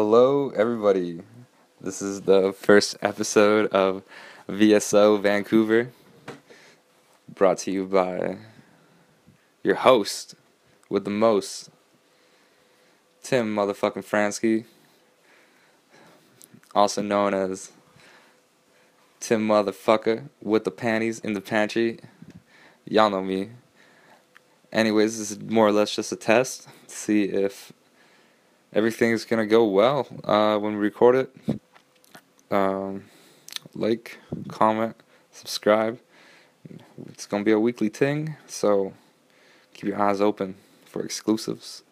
Hello, everybody. This is the first episode of VSO Vancouver, brought to you by your host with the most, Tim motherfucking Fransky, also known as Tim motherfucker with the panties in the pantry. Y'all know me. Anyways, this is more or less just a test to see if everything's gonna go well uh, when we record it. Um, like, comment, subscribe. It's gonna be a weekly thing, so keep your eyes open for exclusives.